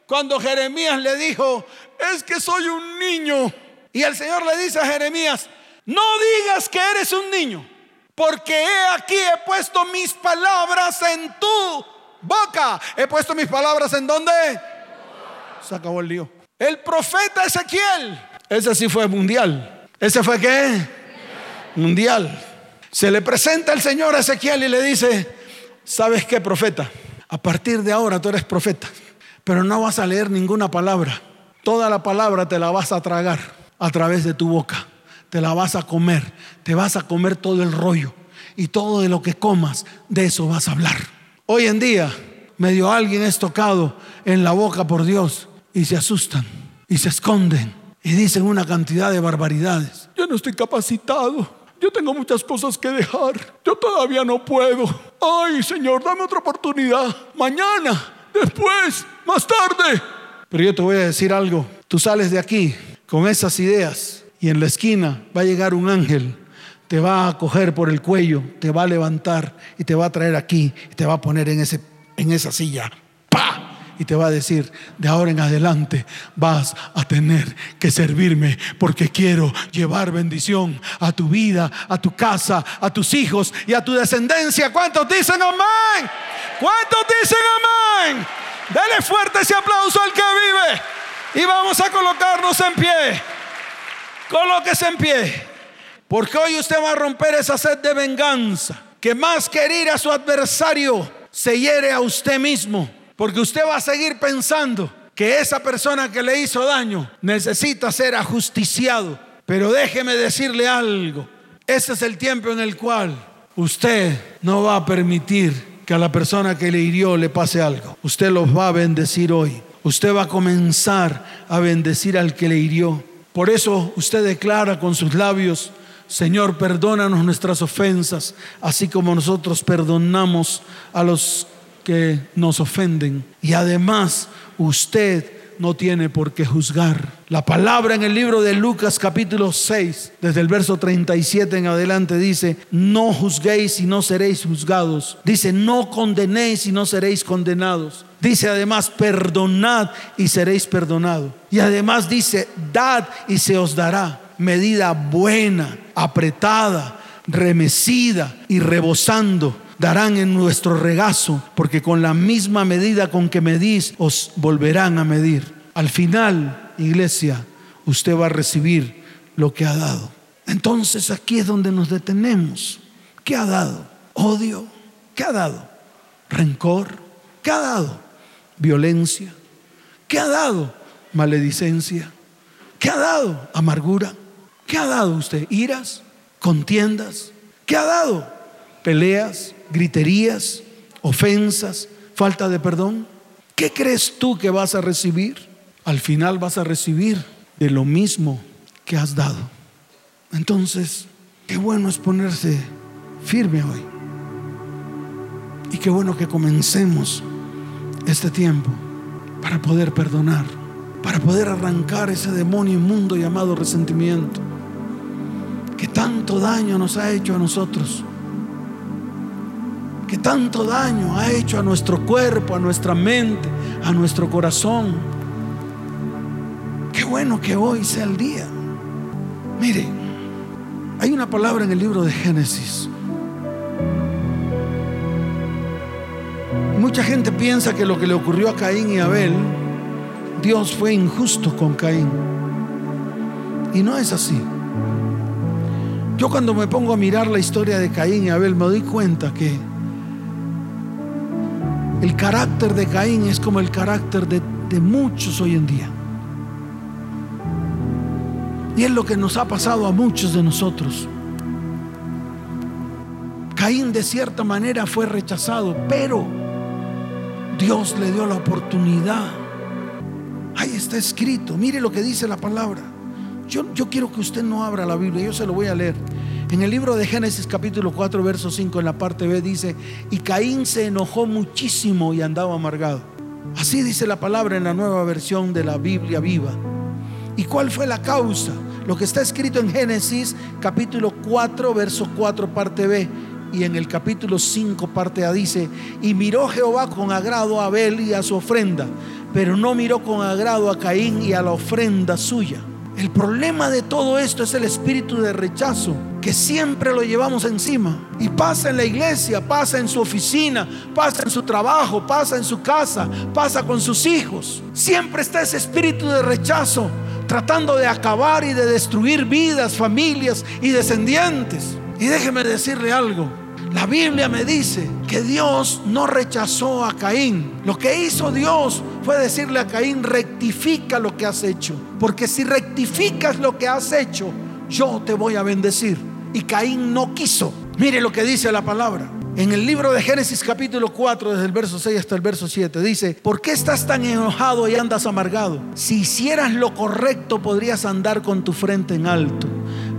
Cuando Jeremías le dijo, es que soy un niño. Y el Señor le dice a Jeremías, no digas que eres un niño, porque he aquí he puesto mis palabras en tu boca. He puesto mis palabras en dónde? Se acabó el lío. El profeta Ezequiel, ese sí fue mundial. ¿Ese fue qué? Mundial. Se le presenta el Señor a Ezequiel y le dice, ¿sabes qué, profeta? A partir de ahora tú eres profeta, pero no vas a leer ninguna palabra. Toda la palabra te la vas a tragar a través de tu boca te la vas a comer, te vas a comer todo el rollo y todo de lo que comas, de eso vas a hablar. Hoy en día, medio alguien es tocado en la boca por Dios y se asustan y se esconden y dicen una cantidad de barbaridades. Yo no estoy capacitado. Yo tengo muchas cosas que dejar. Yo todavía no puedo. Ay, Señor, dame otra oportunidad. Mañana, después, más tarde. Pero yo te voy a decir algo. Tú sales de aquí con esas ideas y en la esquina va a llegar un ángel, te va a coger por el cuello, te va a levantar y te va a traer aquí y te va a poner en, ese, en esa silla. ¡Pa! Y te va a decir, de ahora en adelante vas a tener que servirme porque quiero llevar bendición a tu vida, a tu casa, a tus hijos y a tu descendencia. ¿Cuántos dicen amén? ¿Cuántos dicen amén? Dele fuerte ese aplauso al que vive y vamos a colocarnos en pie. Colóquese en pie. Porque hoy usted va a romper esa sed de venganza. Que más que herir a su adversario, se hiere a usted mismo. Porque usted va a seguir pensando que esa persona que le hizo daño necesita ser ajusticiado. Pero déjeme decirle algo. Ese es el tiempo en el cual usted no va a permitir que a la persona que le hirió le pase algo. Usted los va a bendecir hoy. Usted va a comenzar a bendecir al que le hirió. Por eso usted declara con sus labios, Señor, perdónanos nuestras ofensas, así como nosotros perdonamos a los que nos ofenden. Y además, usted no tiene por qué juzgar. La palabra en el libro de Lucas capítulo 6, desde el verso 37 en adelante, dice, no juzguéis y no seréis juzgados. Dice, no condenéis y no seréis condenados. Dice además, perdonad y seréis perdonados. Y además dice, dad y se os dará medida buena, apretada, remecida y rebosando darán en nuestro regazo, porque con la misma medida con que medís, os volverán a medir. Al final, iglesia, usted va a recibir lo que ha dado. Entonces aquí es donde nos detenemos. ¿Qué ha dado? Odio. ¿Qué ha dado? Rencor. ¿Qué ha dado? Violencia. ¿Qué ha dado? Maledicencia. ¿Qué ha dado? Amargura. ¿Qué ha dado usted? Iras, contiendas. ¿Qué ha dado? Peleas, griterías, ofensas, falta de perdón? ¿Qué crees tú que vas a recibir? al final vas a recibir de lo mismo que has dado. Entonces, qué bueno es ponerse firme hoy. Y qué bueno que comencemos este tiempo para poder perdonar, para poder arrancar ese demonio inmundo llamado resentimiento, que tanto daño nos ha hecho a nosotros, que tanto daño ha hecho a nuestro cuerpo, a nuestra mente, a nuestro corazón. Qué bueno que hoy sea el día. Mire, hay una palabra en el libro de Génesis Mucha gente piensa que lo que le ocurrió a Caín y Abel, Dios fue injusto con Caín. Y no es así. Yo cuando me pongo a mirar la historia de Caín y Abel me doy cuenta que el carácter de Caín es como el carácter de, muchos hoy en día. Y es lo que nos ha pasado a muchos de nosotros. Caín de cierta manera fue rechazado, pero Dios le dio la oportunidad. Ahí está escrito. Mire lo que dice la palabra. Yo, yo, quiero que usted no abra la Biblia, yo se lo voy a leer. En el libro de Génesis capítulo 4, verso 5, en la parte B dice, y Caín se enojó muchísimo y andaba amargado. Así dice la palabra en la nueva versión de la Biblia viva. ¿Y cuál fue la causa? Lo que está escrito en Génesis capítulo 4, verso 4, parte B y en el capítulo 5, parte A, dice, y miró Jehová con agrado a Abel y a su ofrenda, pero no miró con agrado a Caín y a la ofrenda suya. El problema de todo esto es el espíritu de rechazo que siempre lo llevamos encima. Y pasa en la iglesia, pasa en su oficina, pasa en su trabajo, pasa en su casa, pasa con sus hijos. Siempre está ese espíritu de rechazo tratando de acabar y de destruir vidas, familias y descendientes. Y déjeme decirle algo. La Biblia me dice que Dios no rechazó a Caín. Lo que hizo Dios fue decirle a Caín, rectifica lo que has hecho. Porque si rectificas lo que has hecho, yo te voy a bendecir. Y Caín no quiso. Mire lo que dice la palabra. En el libro de Génesis capítulo 4, desde el verso 6 hasta el verso 7, dice, ¿por qué estás tan enojado y andas amargado? Si hicieras lo correcto podrías andar con tu frente en alto.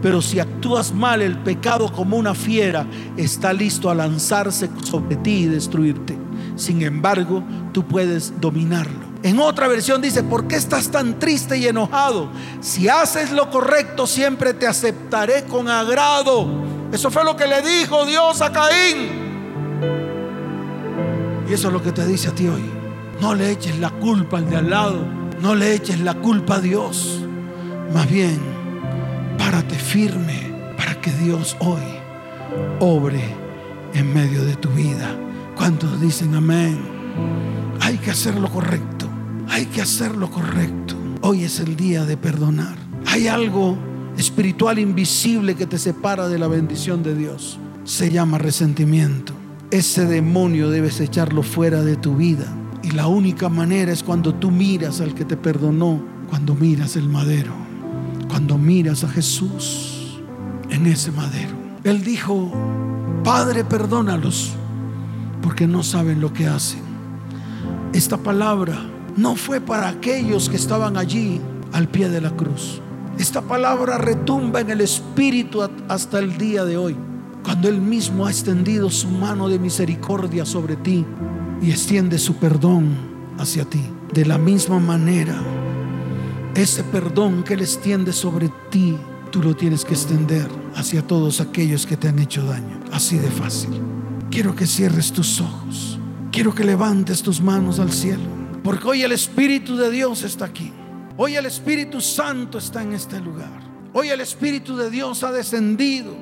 Pero si actúas mal, el pecado como una fiera está listo a lanzarse sobre ti y destruirte. Sin embargo, tú puedes dominarlo. En otra versión dice, ¿por qué estás tan triste y enojado? Si haces lo correcto, siempre te aceptaré con agrado. Eso fue lo que le dijo Dios a Caín. Y eso es lo que te dice a ti hoy. No le eches la culpa al de al lado. No le eches la culpa a Dios. Más bien, párate firme para que Dios hoy obre en medio de tu vida. ¿Cuántos dicen amén? Hay que hacer lo correcto. Hay que hacer lo correcto. Hoy es el día de perdonar. Hay algo espiritual invisible que te separa de la bendición de Dios. Se llama resentimiento. Ese demonio debes echarlo fuera de tu vida. Y la única manera es cuando tú miras al que te perdonó, cuando miras el madero, cuando miras a Jesús en ese madero. Él dijo, Padre, perdónalos, porque no saben lo que hacen. Esta palabra no fue para aquellos que estaban allí al pie de la cruz. Esta palabra retumba en el espíritu hasta el día de hoy cuando Él mismo ha extendido su mano de misericordia sobre ti y extiende su perdón hacia ti. De la misma manera, ese perdón que Él extiende sobre ti, tú lo tienes que extender hacia todos aquellos que te han hecho daño. Así de fácil. Quiero que cierres tus ojos. Quiero que levantes tus manos al cielo. Porque hoy el Espíritu de Dios está aquí. Hoy el Espíritu Santo está en este lugar. Hoy el Espíritu de Dios ha descendido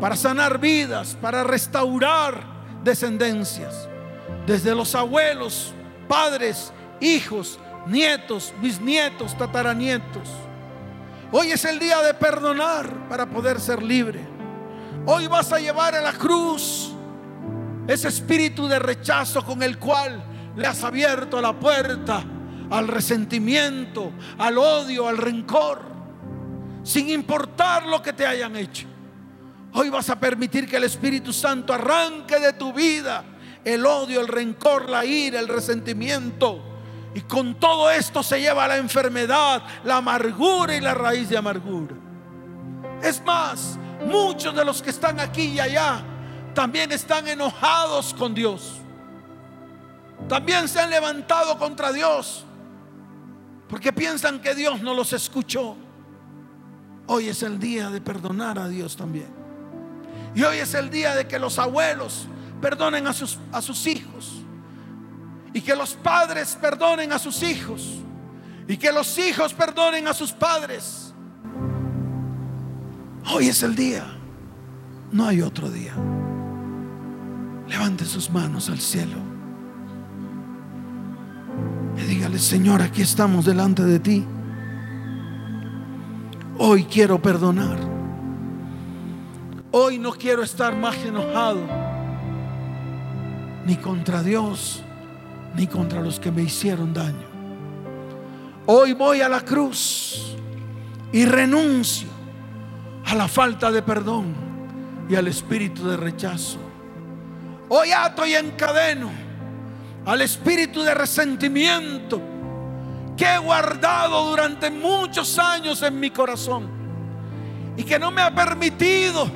para sanar vidas, para restaurar descendencias, desde los abuelos, padres, hijos, nietos, bisnietos, tataranietos. Hoy es el día de perdonar para poder ser libre. Hoy vas a llevar a la cruz ese espíritu de rechazo con el cual le has abierto la puerta al resentimiento, al odio, al rencor, sin importar lo que te hayan hecho. Hoy vas a permitir que el Espíritu Santo arranque de tu vida el odio, el rencor, la ira, el resentimiento Y con todo esto se lleva la enfermedad, la amargura y la raíz de amargura. Es más, muchos de los que están aquí y allá también están enojados con Dios. También se han levantado contra Dios porque piensan que Dios no los escuchó. Hoy es el día de perdonar a Dios también. Y hoy es el día de que los abuelos perdonen a sus, a sus hijos. Y que los padres perdonen a sus hijos. Y que los hijos perdonen a sus padres. Hoy es el día. No hay otro día. Levante sus manos al cielo. Dígale, Señor, aquí estamos delante de ti. Hoy quiero perdonar. Hoy no quiero estar más enojado. Ni contra Dios, ni contra los que me hicieron daño. Hoy voy a la cruz y renuncio a la falta de perdón y al espíritu de rechazo. Hoy ato y encadeno al espíritu de resentimiento que he guardado durante muchos años en mi corazón y que no me ha permitido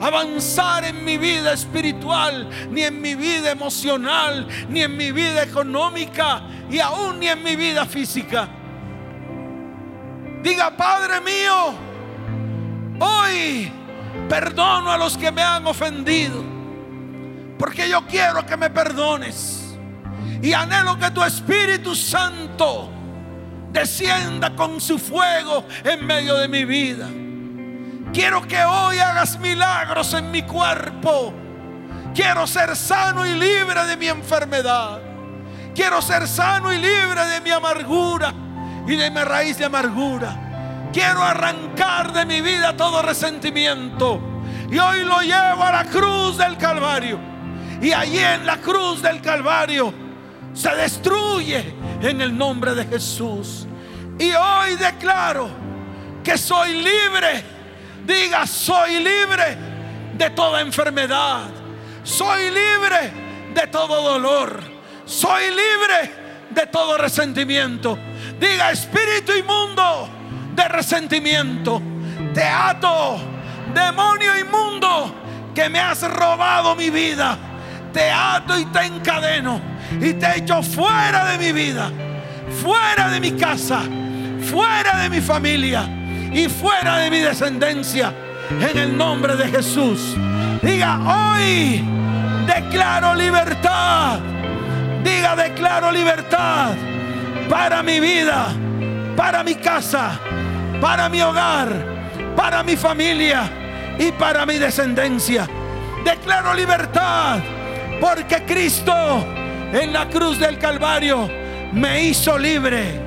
avanzar en mi vida espiritual, ni en mi vida emocional, ni en mi vida económica y aún ni en mi vida física. Diga, Padre mío, hoy perdono a los que me han ofendido, porque yo quiero que me perdones. Y anhelo que tu Espíritu Santo descienda con su fuego en medio de mi vida. Quiero que hoy hagas milagros en mi cuerpo. Quiero ser sano y libre de mi enfermedad. Quiero ser sano y libre de mi amargura y de mi raíz de amargura. Quiero arrancar de mi vida todo resentimiento. Y hoy lo llevo a la cruz del Calvario. Y allí en la cruz del Calvario se destruye en el nombre de Jesús. Y hoy declaro que soy libre Diga, soy libre de toda enfermedad. Soy libre de todo dolor. Soy libre de todo resentimiento. Diga, espíritu inmundo de resentimiento. Te ato, demonio inmundo, que me has robado mi vida. Te ato y te encadeno. Y te echo fuera de mi vida. Fuera de mi casa. Fuera de mi familia y fuera de mi descendencia. En el nombre de Jesús. Diga, hoy declaro libertad. Diga, declaro libertad para mi vida, para mi casa, para mi hogar, para mi familia y para mi descendencia. Declaro libertad porque Cristo en la cruz del Calvario me hizo libre.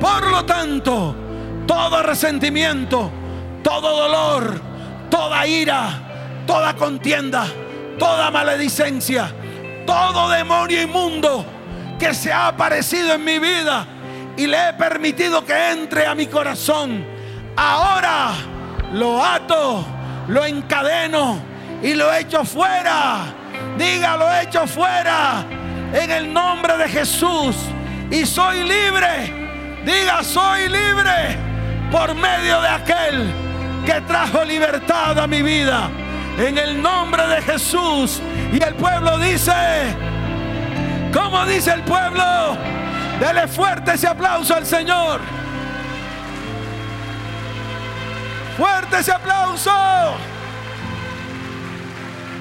Por lo tanto, todo resentimiento, todo dolor, toda ira, toda contienda, toda maledicencia, todo demonio inmundo que se ha aparecido en mi vida y le he permitido que entre a mi corazón. Ahora lo ato, lo encadeno y lo echo fuera. Diga, lo echo fuera en el nombre de Jesús. Y soy libre. Diga, soy libre por medio de aquel que trajo libertad a mi vida. En el nombre de Jesús. Y el pueblo dice, ¿cómo dice el pueblo? Dele fuerte ese aplauso al Señor. Fuerte ese aplauso.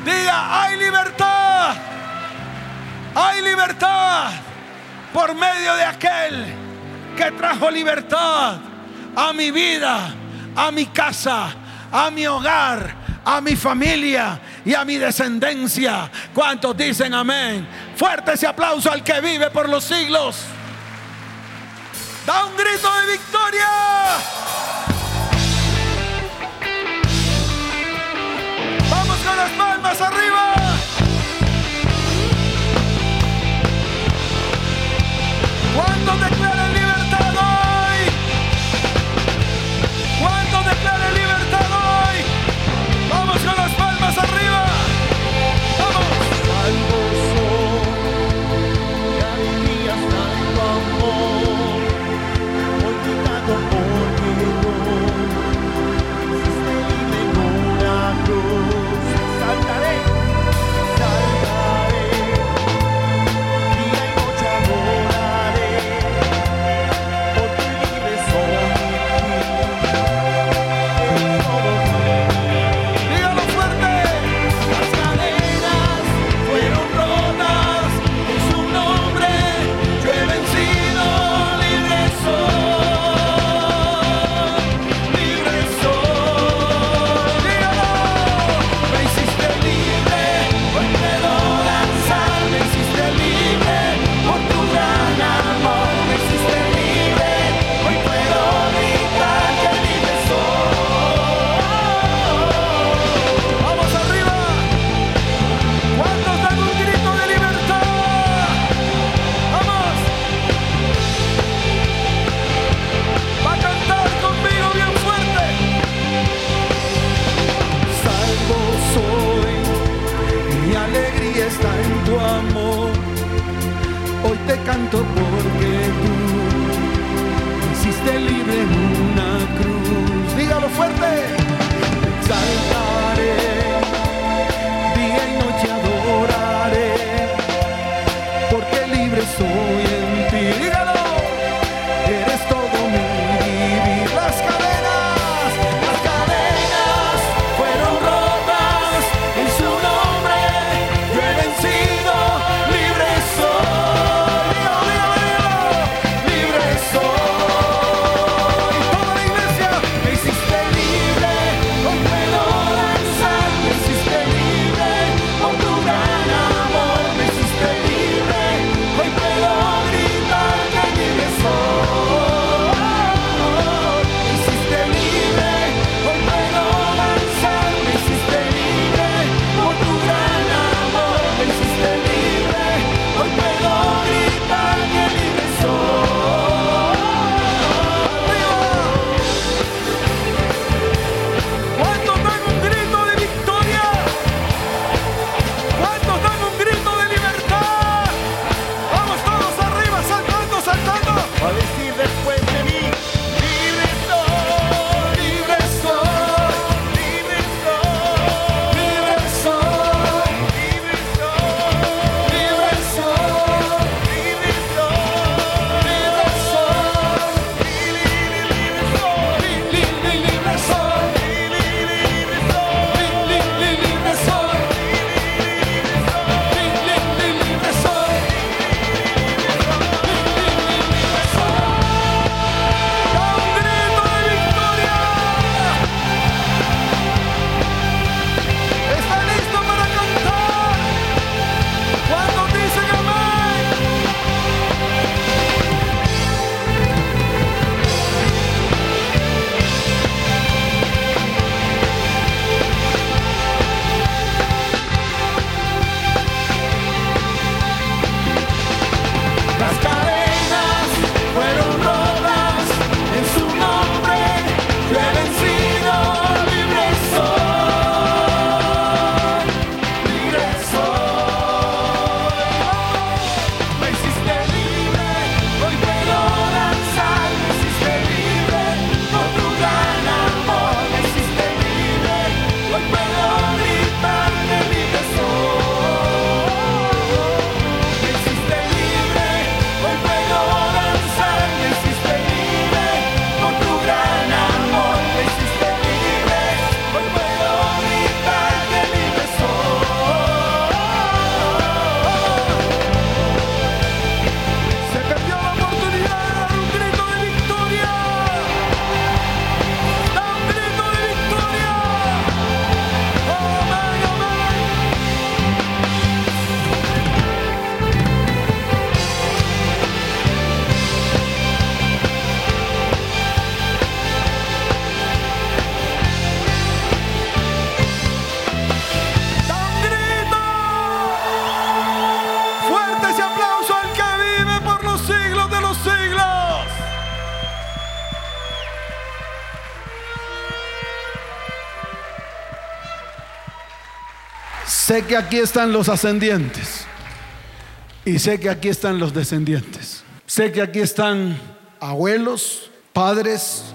Diga, hay libertad. Hay libertad por medio de aquel que trajo libertad a mi vida, a mi casa, a mi hogar, a mi familia y a mi descendencia. ¿Cuántos dicen amén? Fuerte ese aplauso al que vive por los siglos. Da un grito de victoria. Vamos con las palmas arriba. Que aquí están los ascendientes y sé que aquí están los descendientes. Sé que aquí están abuelos, padres,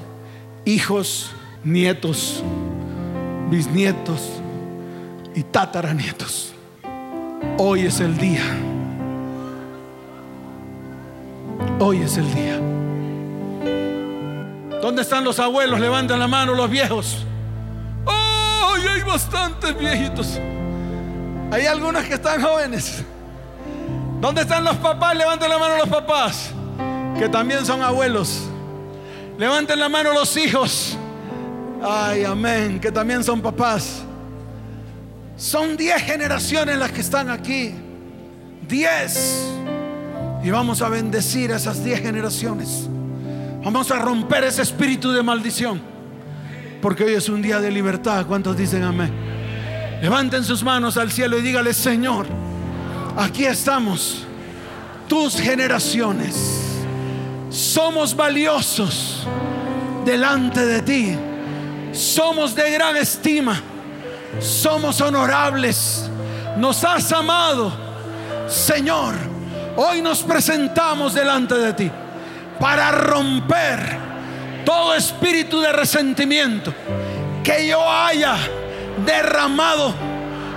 hijos, nietos, bisnietos y tataranietos. Hoy es el día. Hoy es el día. ¿Dónde están los abuelos? Levanten la mano los viejos. ¡Oh! hay bastantes viejitos. Hay algunos que están jóvenes. ¿Dónde están los papás? Levanten la mano los papás, que también son abuelos. Levanten la mano los hijos. Ay, amén, que también son papás. Son diez generaciones las que están aquí. Diez. Y vamos a bendecir a esas diez generaciones. Vamos a romper ese espíritu de maldición. Porque hoy es un día de libertad. ¿Cuántos dicen amén? Levanten sus manos al cielo y dígale, Señor aquí estamos, tus generaciones. Somos valiosos delante de ti. Somos de gran estima. Somos honorables. Nos has amado. Señor, hoy nos presentamos delante de ti para romper todo espíritu de resentimiento que yo haya derramado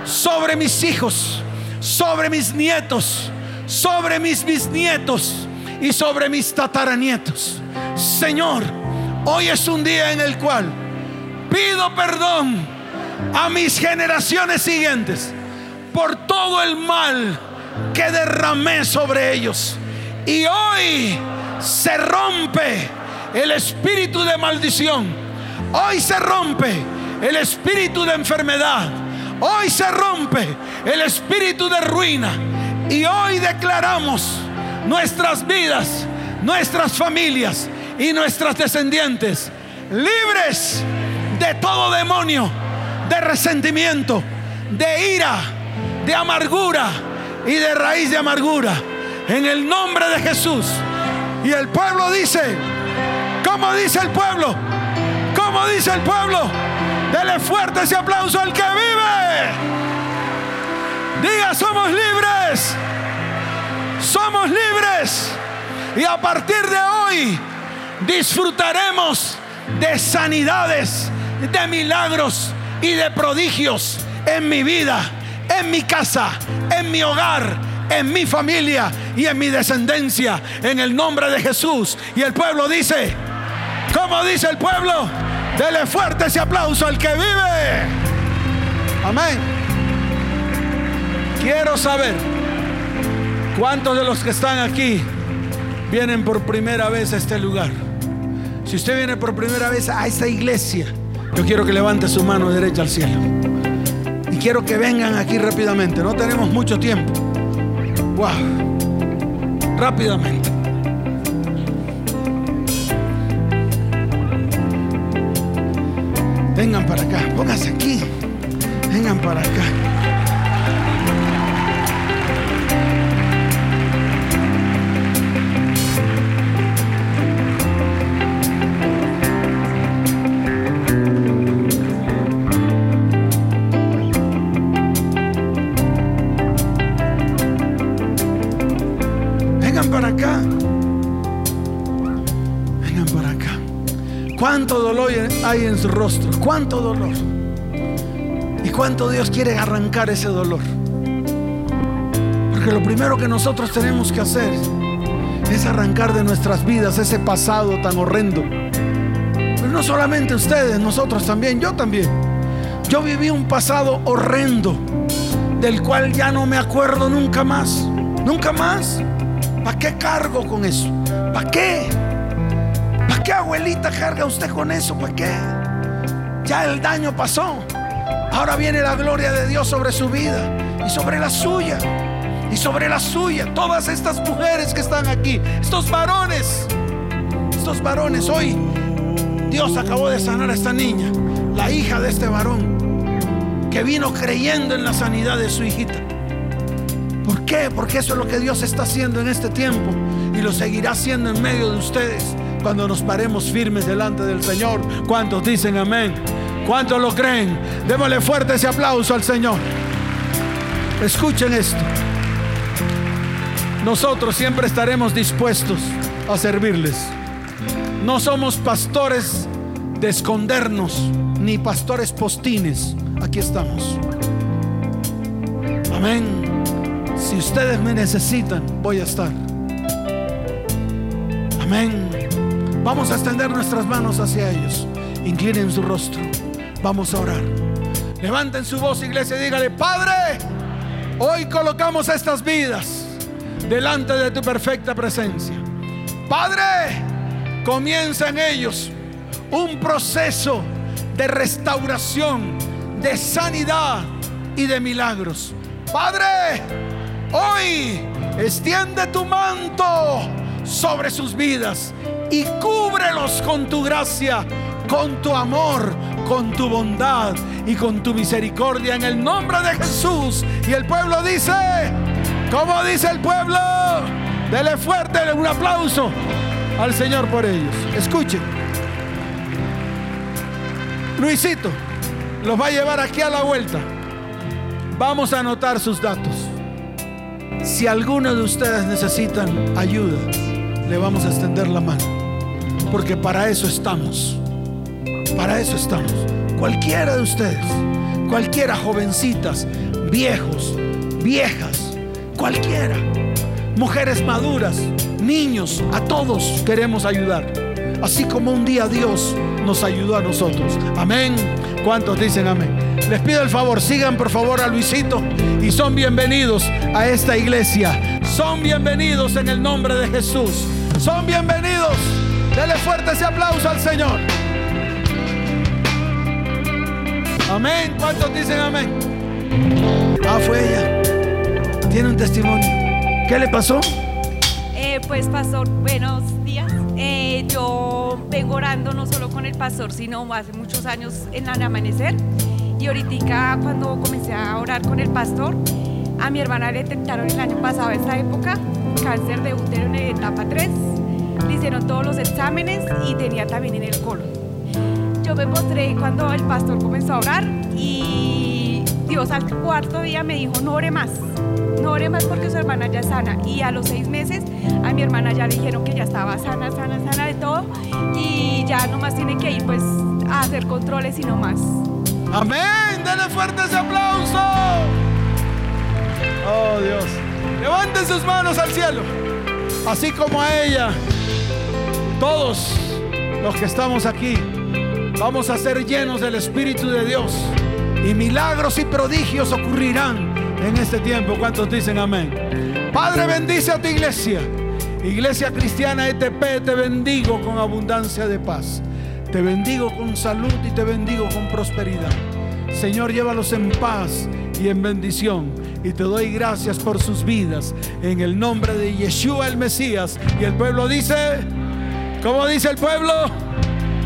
sobre mis hijos sobre mis nietos, sobre mis bisnietos y sobre mis tataranietos. Señor, hoy es un día en el cual pido perdón a mis generaciones siguientes por todo el mal que derramé sobre ellos. Y hoy se rompe el espíritu de maldición. Hoy se rompe el espíritu de enfermedad Hoy se rompe el espíritu de ruina y hoy declaramos nuestras vidas, nuestras familias y nuestras descendientes libres de todo demonio, de resentimiento, de ira, de amargura y de raíz de amargura. En el nombre de Jesús. Y el pueblo dice, ¿cómo dice el pueblo? ¿Cómo dice el pueblo? Dele fuerte ese aplauso al que vive. Diga, somos libres. Somos libres. Y a partir de hoy disfrutaremos de sanidades, de milagros y de prodigios en mi vida, en mi casa, en mi hogar, en mi familia y en mi descendencia. En el nombre de Jesús. Y el pueblo dice, ¿cómo dice el pueblo? Dele fuerte ese aplauso al que vive. Amén. Quiero saber cuántos de los que están aquí vienen por primera vez a este lugar. Si usted viene por primera vez a esta iglesia, yo quiero que levante su mano derecha al cielo. Y quiero que vengan aquí rápidamente. No tenemos mucho tiempo. Wow. Rápidamente. Vengan para acá, pónganse aquí. Vengan para acá. Vengan para acá. Vengan para acá. ¿Cuánto dolor hay en su rostro? ¿Cuánto dolor? ¿Y cuánto Dios quiere arrancar ese dolor? Porque lo primero que nosotros tenemos que hacer es arrancar de nuestras vidas ese pasado tan horrendo. Pero no solamente ustedes, nosotros también, yo también. Yo viví un pasado horrendo del cual ya no me acuerdo nunca más. Nunca más. ¿Para qué cargo con eso? ¿Para qué? ¿Para qué abuelita carga usted con eso? ¿Para qué? Ya el daño pasó. Ahora viene la gloria de Dios sobre su vida y sobre la suya. Y sobre la suya. Todas estas mujeres que están aquí. Estos varones. Estos varones. Hoy Dios acabó de sanar a esta niña. La hija de este varón. Que vino creyendo en la sanidad de su hijita. ¿Por qué? Porque eso es lo que Dios está haciendo en este tiempo. Y lo seguirá haciendo en medio de ustedes cuando nos paremos firmes delante del Señor. ¿Cuántos dicen amén? ¿Cuántos lo creen? Démosle fuerte ese aplauso al Señor. Escuchen esto. nosotros siempre estaremos dispuestos a servirles. No somos pastores de escondernos, ni pastores postines. Aquí estamos. Amén. Si ustedes me necesitan, voy a estar. Amén. Vamos a extender nuestras manos hacia ellos. Inclinen su rostro. Vamos a orar. Levanten su voz, iglesia, y dígale, Padre, hoy colocamos estas vidas delante de tu perfecta presencia. Padre, comienza en ellos un proceso de restauración, de sanidad y de milagros. Padre, hoy extiende tu manto sobre sus vidas y cúbrelos con tu gracia, con tu amor, con tu bondad y con tu misericordia en el nombre de Jesús. Y el pueblo dice, ¿cómo dice el pueblo? Dele fuerte un aplauso al Señor por ellos. Escuchen. Luisito los va a llevar aquí a la vuelta. Vamos a anotar sus datos. Si alguno de ustedes necesitan ayuda, le vamos a extender la mano. Porque para eso estamos. Para eso estamos. Cualquiera de ustedes, cualquiera jovencitas, viejos, viejas, cualquiera, mujeres maduras, niños, a todos queremos ayudar. Así como un día Dios nos ayudó a nosotros. Amén. ¿Cuántos dicen amén? Les pido el favor, sigan por favor a Luisito y son bienvenidos a esta iglesia. Son bienvenidos en el nombre de Jesús. Son bienvenidos. Dele fuerte ese aplauso al Señor. Amén. ¿Cuántos dicen amén? Ah, fue ella. Tiene un testimonio. ¿Qué le pasó? Eh, pues pastor, buenos días. Yo vengo orando no solo con el pastor, sino hace muchos años en el amanecer. Y ahorita cuando comencé a orar con el pastor, a mi hermana le detectaron el año pasado, esta época, cáncer de útero en etapa 3. Le hicieron todos los exámenes y tenía también en el colon. Yo me mostré cuando el pastor comenzó a orar y Dios al cuarto día me dijo, no ore más, no ore más porque su hermana ya es sana. Y a los seis meses a mi hermana ya dijeron que ya estaba sana, sana, sana de todo y ya nomás tiene que ir pues a hacer controles y no más. Amén, denle fuerte ese aplauso. Oh Dios, levanten sus manos al cielo, así como a ella. Todos los que estamos aquí vamos a ser llenos del Espíritu de Dios y milagros y prodigios ocurrirán en este tiempo. ¿Cuántos dicen amén? Padre, bendice a tu iglesia. Iglesia Cristiana ETP, te bendigo con abundancia de paz. Te bendigo con salud y te bendigo con prosperidad. Señor, llévalos en paz y en bendición. Y te doy gracias por sus vidas. En el nombre de Yeshua el Mesías. Y el pueblo dice, ¿cómo dice el pueblo?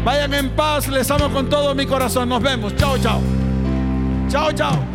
Vayan en paz, les amo con todo mi corazón. Nos vemos. Chao, chao. Chao, chao.